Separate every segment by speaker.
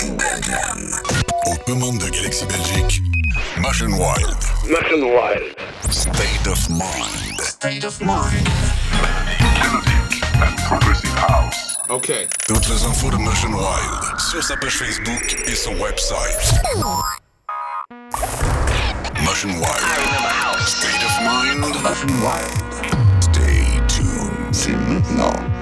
Speaker 1: Galaxy Belgium. Aux commandes de Galaxy Belgique, Motion Wild.
Speaker 2: Motion Wild.
Speaker 1: State of Mind.
Speaker 3: State of Mind.
Speaker 4: Melodic and Progressive House.
Speaker 5: OK.
Speaker 1: Toutes les infos de Motion Wild sur sa page Facebook et son website. Motion Wild. State of Mind.
Speaker 3: Motion Wild.
Speaker 1: Stay tuned.
Speaker 3: C'est maintenant.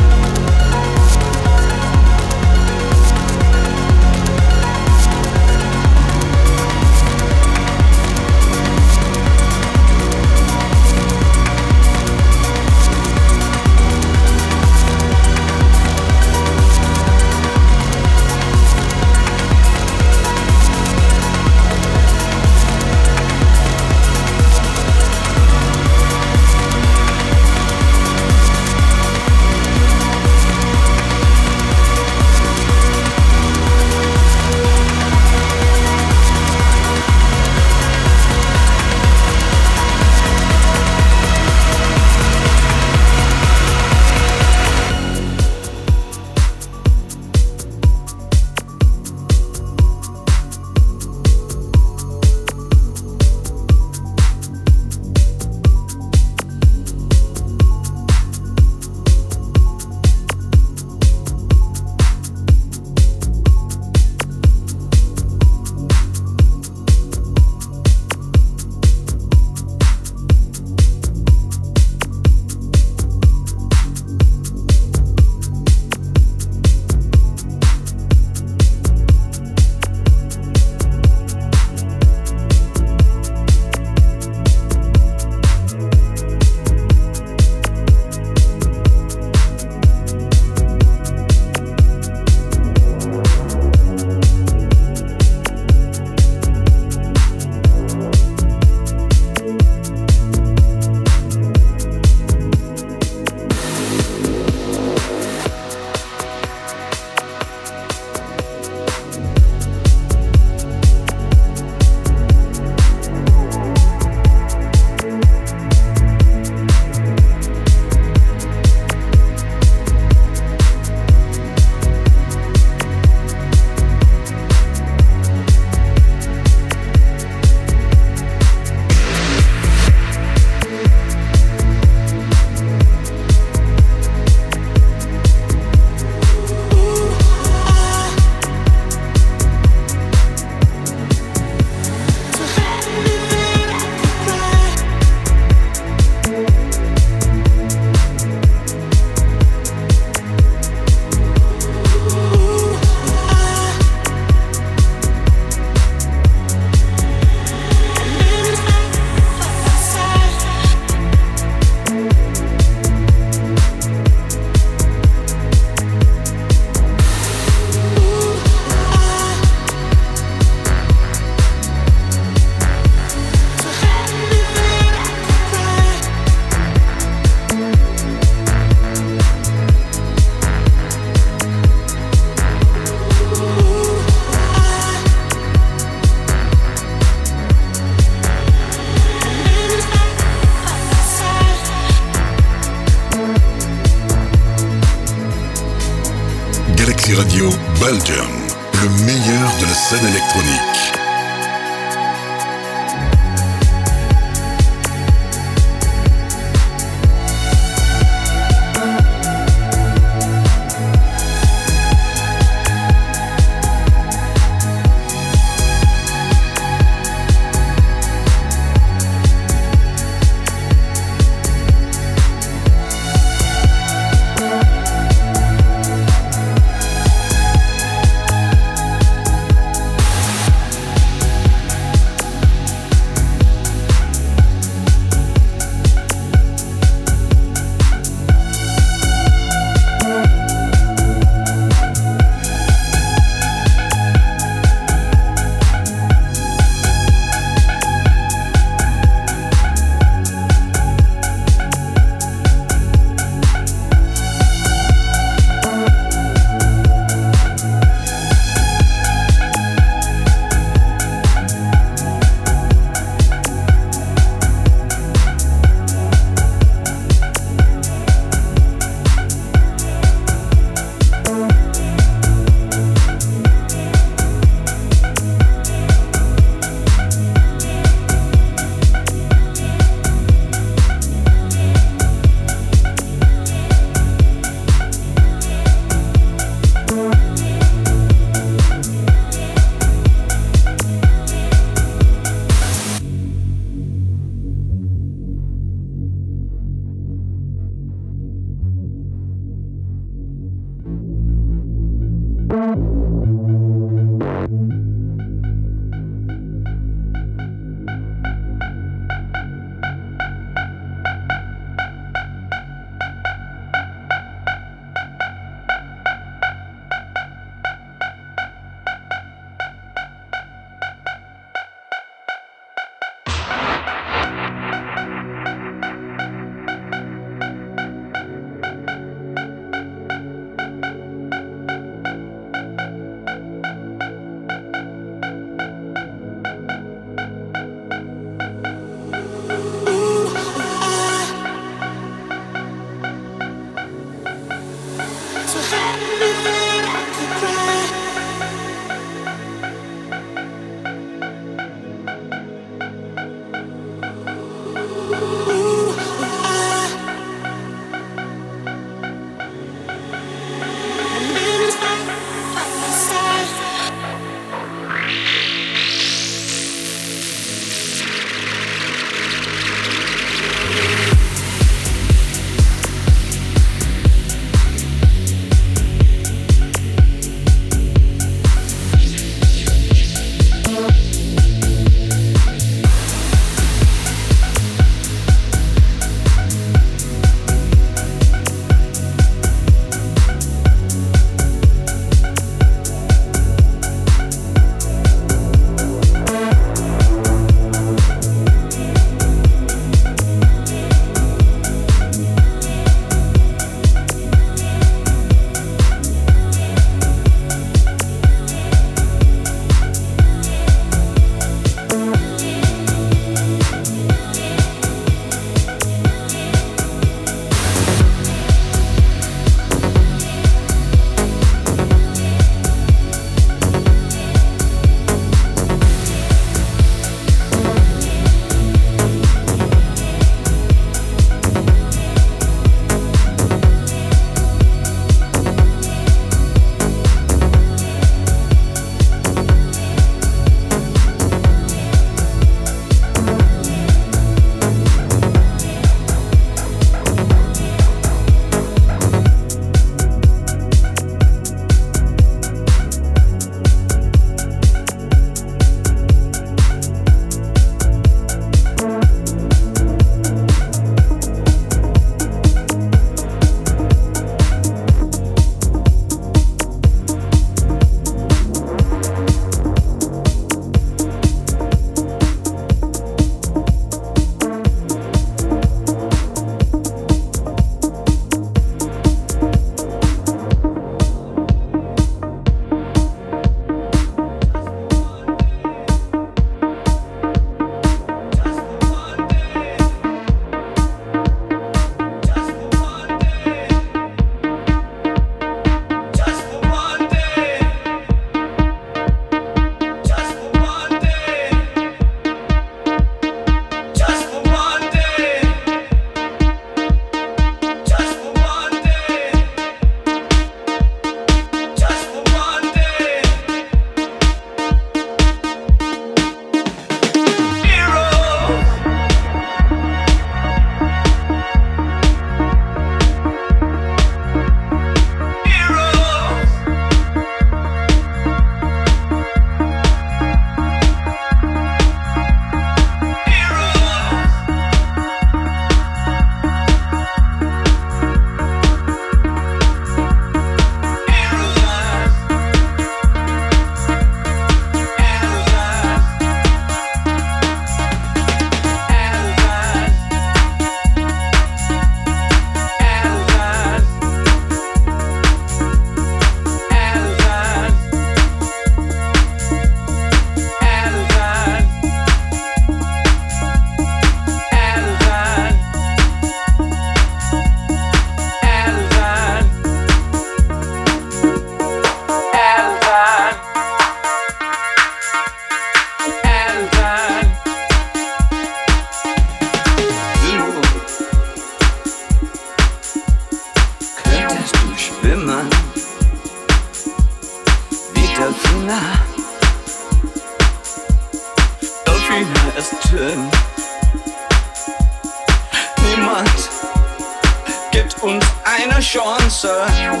Speaker 6: Chance.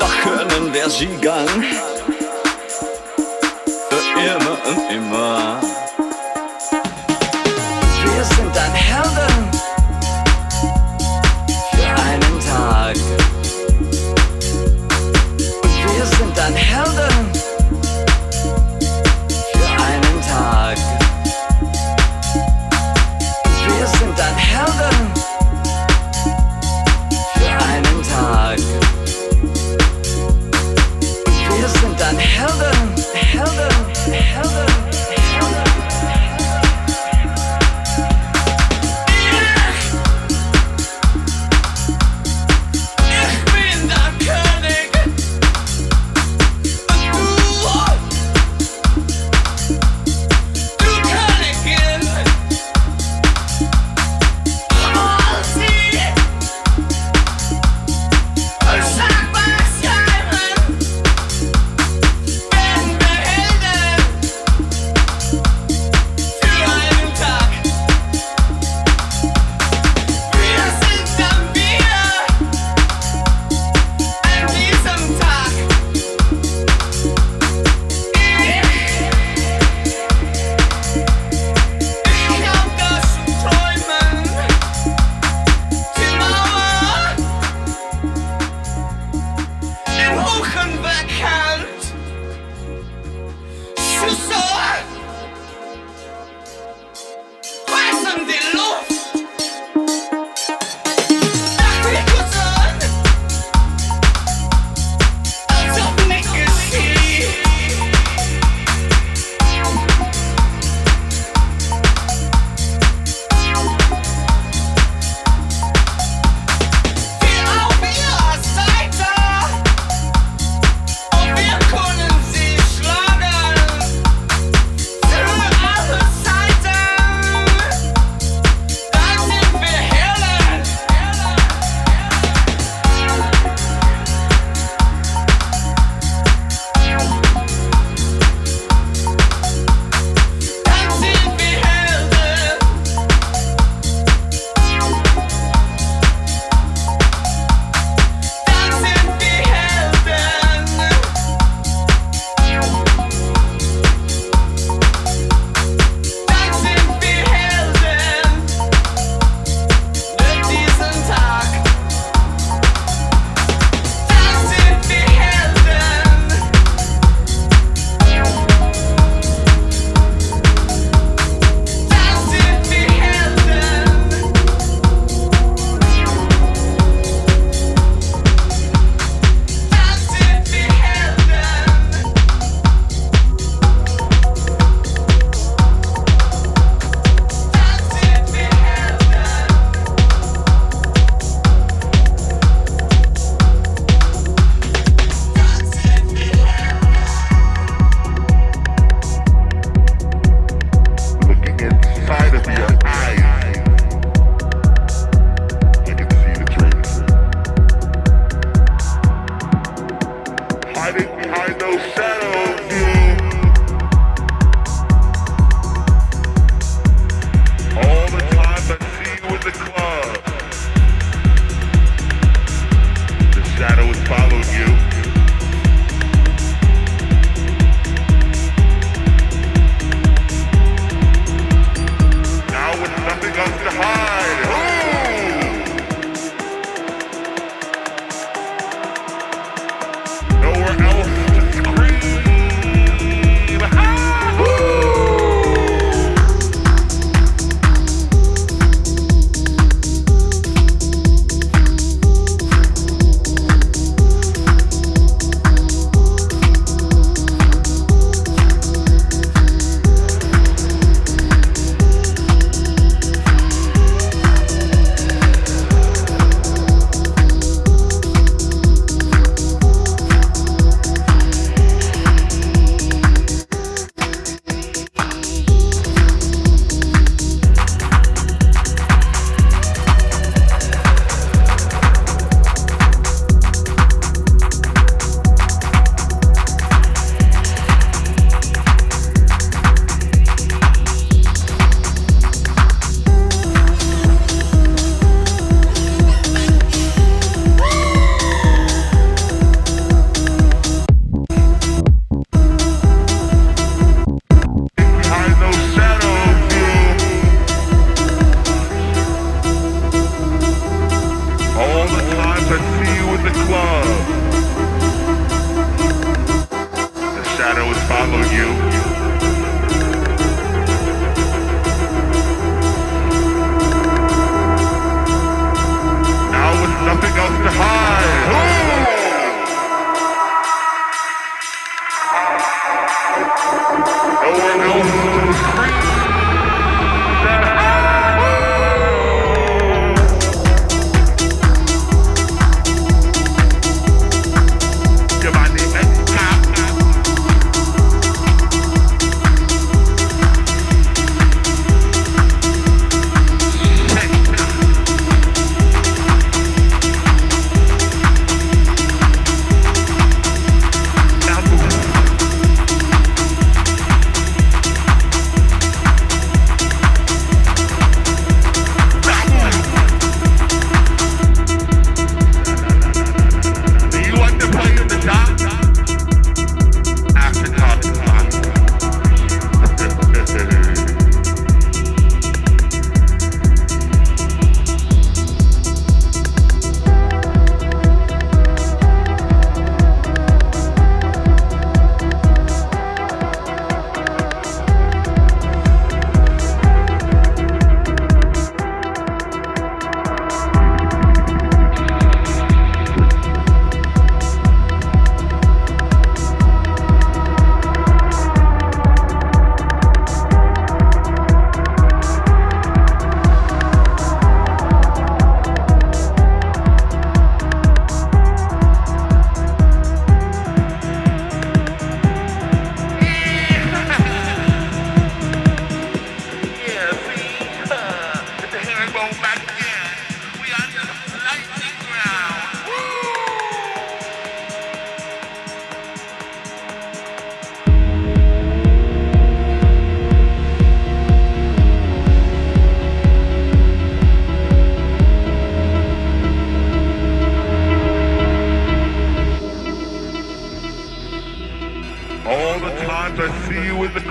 Speaker 6: Doch können wir siegen. 不
Speaker 7: 恨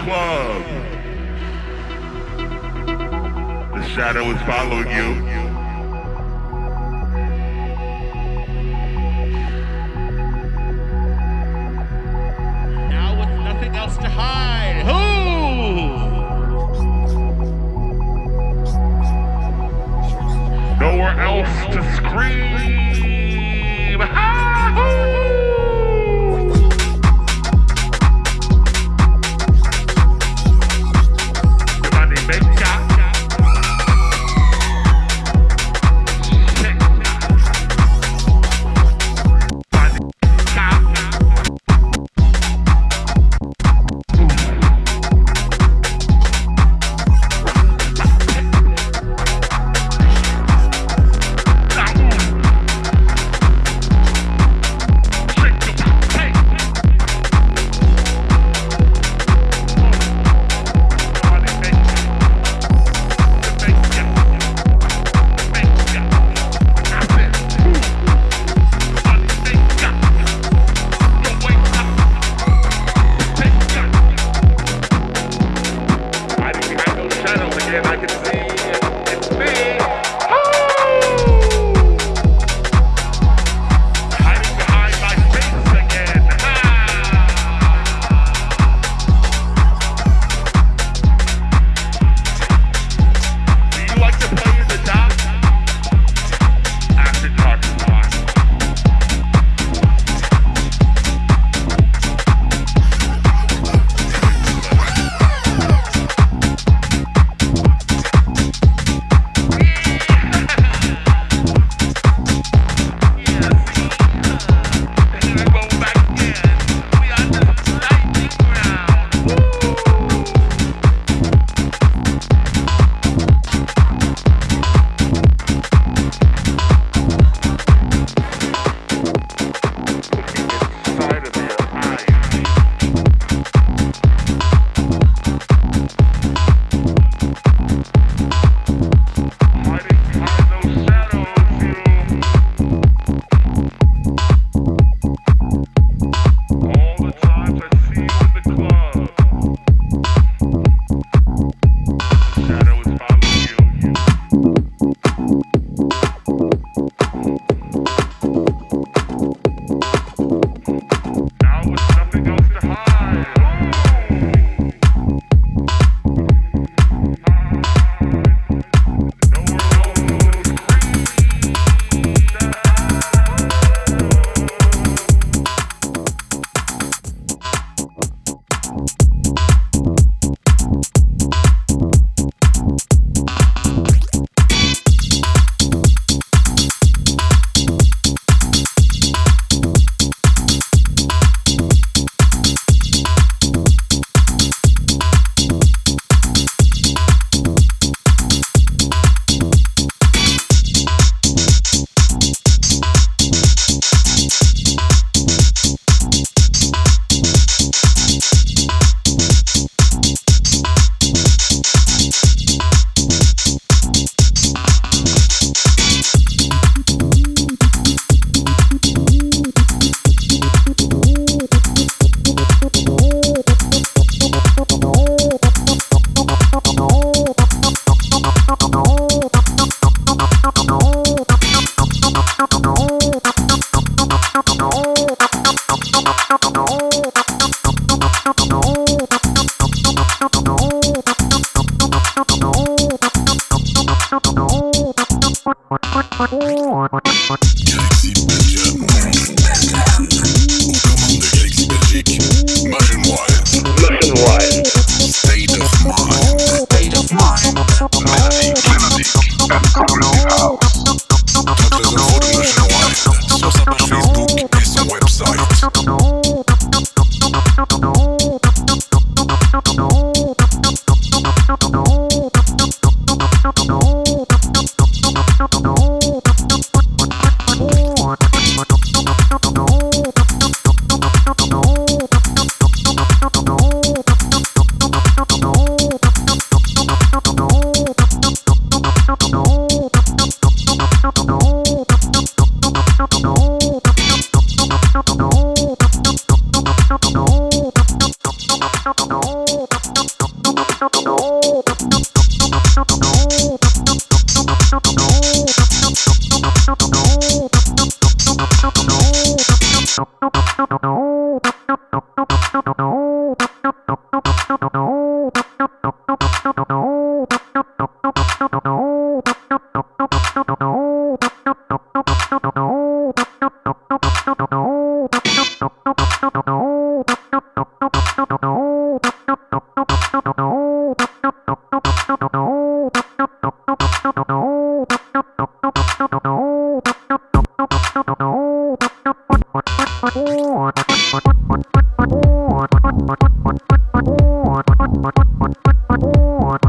Speaker 7: club. The shadow is following you.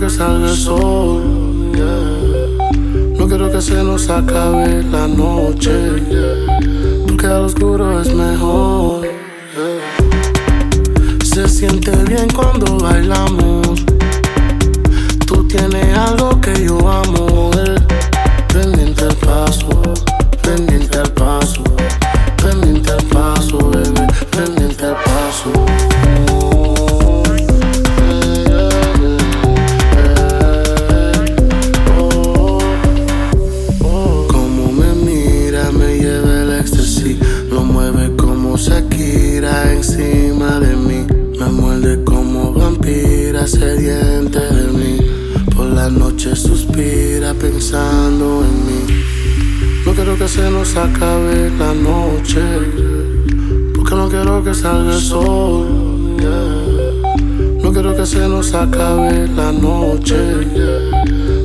Speaker 8: que salga el sol. No quiero que se nos acabe la noche. Porque al oscuro es mejor. Se siente bien cuando bailamos. Tú tienes algo que yo amo. Por la noche suspira pensando en mí. No quiero que se nos acabe la noche, porque no quiero que salga el sol. No quiero que se nos acabe la noche,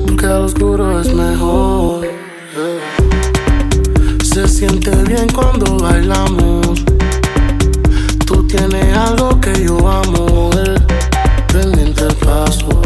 Speaker 8: porque al oscuro es mejor. Se siente bien cuando bailamos. Tú tienes algo que yo amo.
Speaker 9: lost